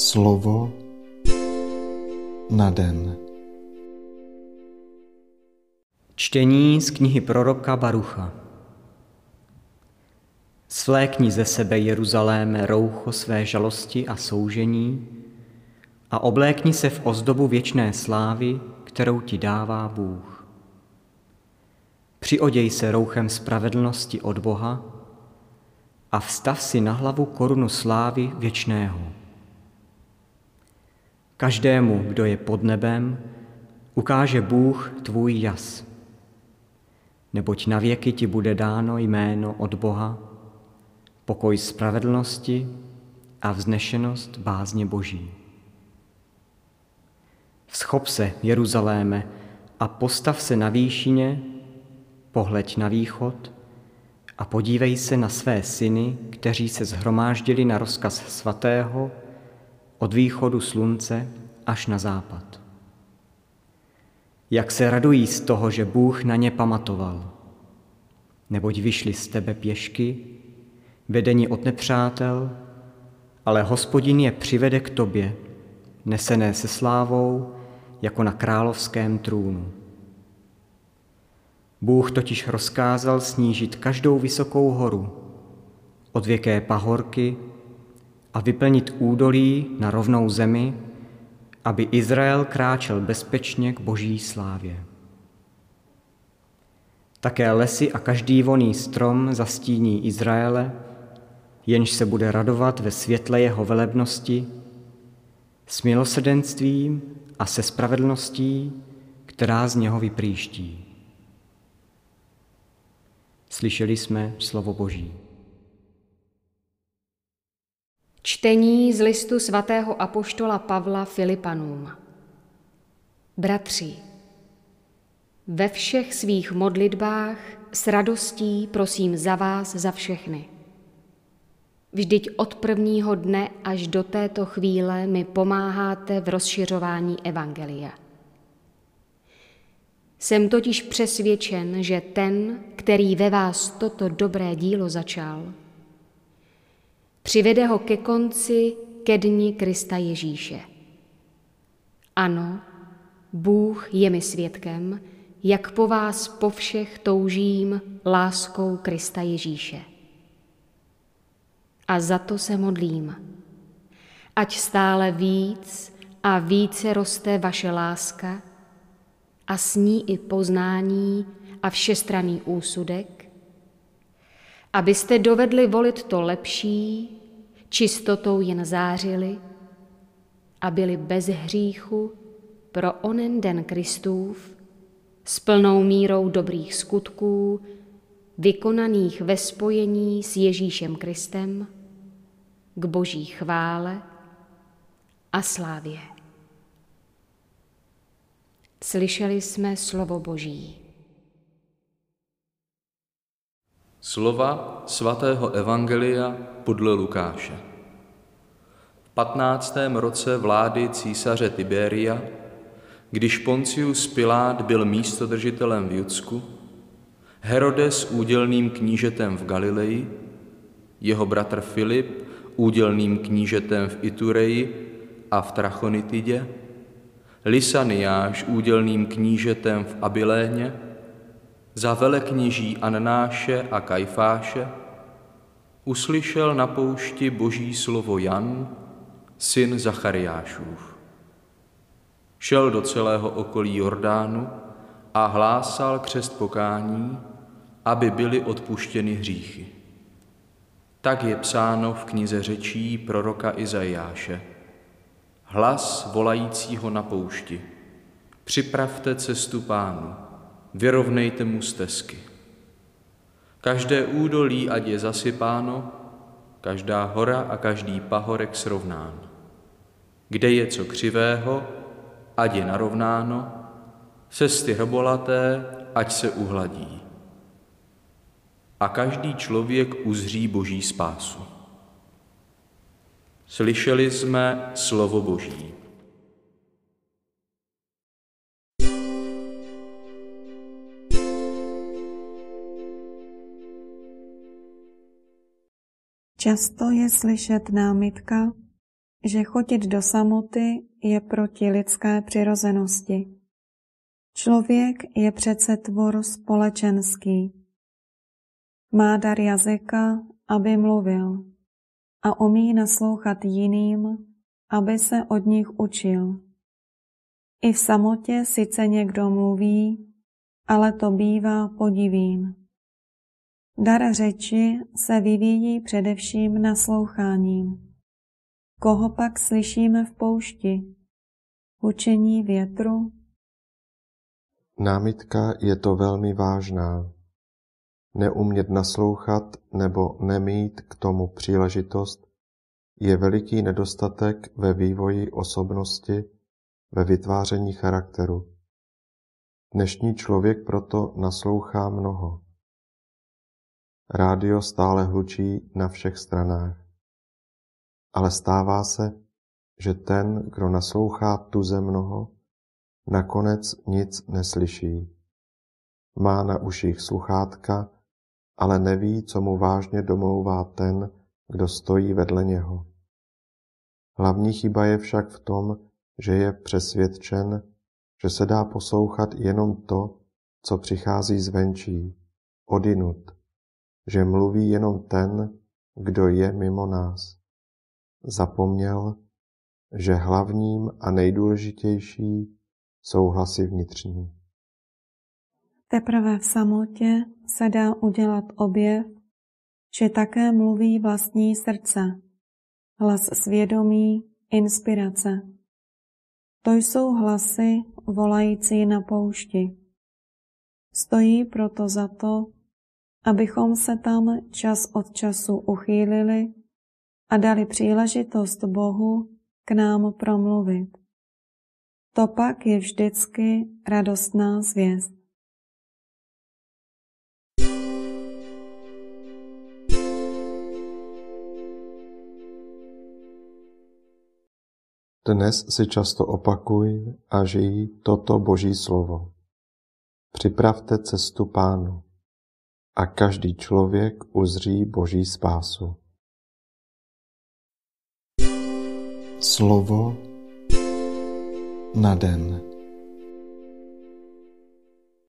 Slovo na den. Čtení z knihy proroka Barucha. Svlékni ze sebe, Jeruzaléme, roucho své žalosti a soužení a oblékni se v ozdobu věčné slávy, kterou ti dává Bůh. Přioděj se rouchem spravedlnosti od Boha a vstav si na hlavu korunu slávy věčného. Každému, kdo je pod nebem, ukáže Bůh tvůj jas. Neboť na věky ti bude dáno jméno od Boha, pokoj spravedlnosti a vznešenost bázně Boží. Vschop se, Jeruzaléme, a postav se na výšině, pohleď na východ a podívej se na své syny, kteří se zhromáždili na rozkaz svatého od východu slunce až na západ. Jak se radují z toho, že Bůh na ně pamatoval, neboť vyšli z tebe pěšky, vedení od nepřátel, ale hospodin je přivede k tobě, nesené se slávou, jako na královském trůnu. Bůh totiž rozkázal snížit každou vysokou horu, od věké pahorky a vyplnit údolí na rovnou zemi, aby Izrael kráčel bezpečně k boží slávě. Také lesy a každý voný strom zastíní Izraele, jenž se bude radovat ve světle jeho velebnosti, s milosrdenstvím a se spravedlností, která z něho vyprýští. Slyšeli jsme slovo Boží. Čtení z listu svatého apoštola Pavla Filipanům. Bratři, ve všech svých modlitbách s radostí prosím za vás za všechny. Vždyť od prvního dne až do této chvíle mi pomáháte v rozšiřování Evangelia. Jsem totiž přesvědčen, že ten, který ve vás toto dobré dílo začal, Přivede ho ke konci ke dni Krista Ježíše. Ano, Bůh je mi svědkem, jak po vás po všech toužím láskou Krista Ježíše. A za to se modlím. Ať stále víc a více roste vaše láska a s ní i poznání a všestranný úsudek, abyste dovedli volit to lepší, čistotou jen zářili a byli bez hříchu pro onen den Kristův s plnou mírou dobrých skutků, vykonaných ve spojení s Ježíšem Kristem, k boží chvále a slávě. Slyšeli jsme slovo Boží. Slova svatého Evangelia podle Lukáše. V 15. roce vlády císaře Tiberia, když Poncius Pilát byl místodržitelem v Judsku, Herodes údělným knížetem v Galileji, jeho bratr Filip údělným knížetem v Itureji a v Trachonitidě, Lysaniáš údělným knížetem v Abiléně, za velekněží Annáše a Kajfáše, uslyšel na poušti boží slovo Jan, syn Zachariášův. Šel do celého okolí Jordánu a hlásal křest pokání, aby byly odpuštěny hříchy. Tak je psáno v knize řečí proroka Izajáše. Hlas volajícího na poušti. Připravte cestu pánu vyrovnejte mu stezky. Každé údolí, ať je zasypáno, každá hora a každý pahorek srovnán. Kde je co křivého, ať je narovnáno, cesty hrobolaté, ať se uhladí. A každý člověk uzří Boží spásu. Slyšeli jsme slovo Boží. Často je slyšet námitka, že chotit do samoty je proti lidské přirozenosti. Člověk je přece tvor společenský. Má dar jazyka, aby mluvil a umí naslouchat jiným, aby se od nich učil. I v samotě sice někdo mluví, ale to bývá podivín. Dar řeči se vyvíjí především nasloucháním. Koho pak slyšíme v poušti? Učení větru? Námitka je to velmi vážná. Neumět naslouchat nebo nemít k tomu příležitost je veliký nedostatek ve vývoji osobnosti, ve vytváření charakteru. Dnešní člověk proto naslouchá mnoho. Rádio stále hlučí na všech stranách. Ale stává se, že ten, kdo naslouchá tuze mnoho, nakonec nic neslyší. Má na uších sluchátka, ale neví, co mu vážně domlouvá ten, kdo stojí vedle něho. Hlavní chyba je však v tom, že je přesvědčen, že se dá poslouchat jenom to, co přichází zvenčí, odinut, že mluví jenom ten, kdo je mimo nás. Zapomněl, že hlavním a nejdůležitější jsou hlasy vnitřní. Teprve v samotě se dá udělat objev, že také mluví vlastní srdce, hlas svědomí, inspirace. To jsou hlasy volající na poušti. Stojí proto za to, abychom se tam čas od času uchýlili a dali příležitost Bohu k nám promluvit. To pak je vždycky radostná zvěst. Dnes si často opakuj a žij toto Boží slovo. Připravte cestu Pánu a každý člověk uzří Boží spásu. Slovo na den.